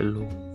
Hello.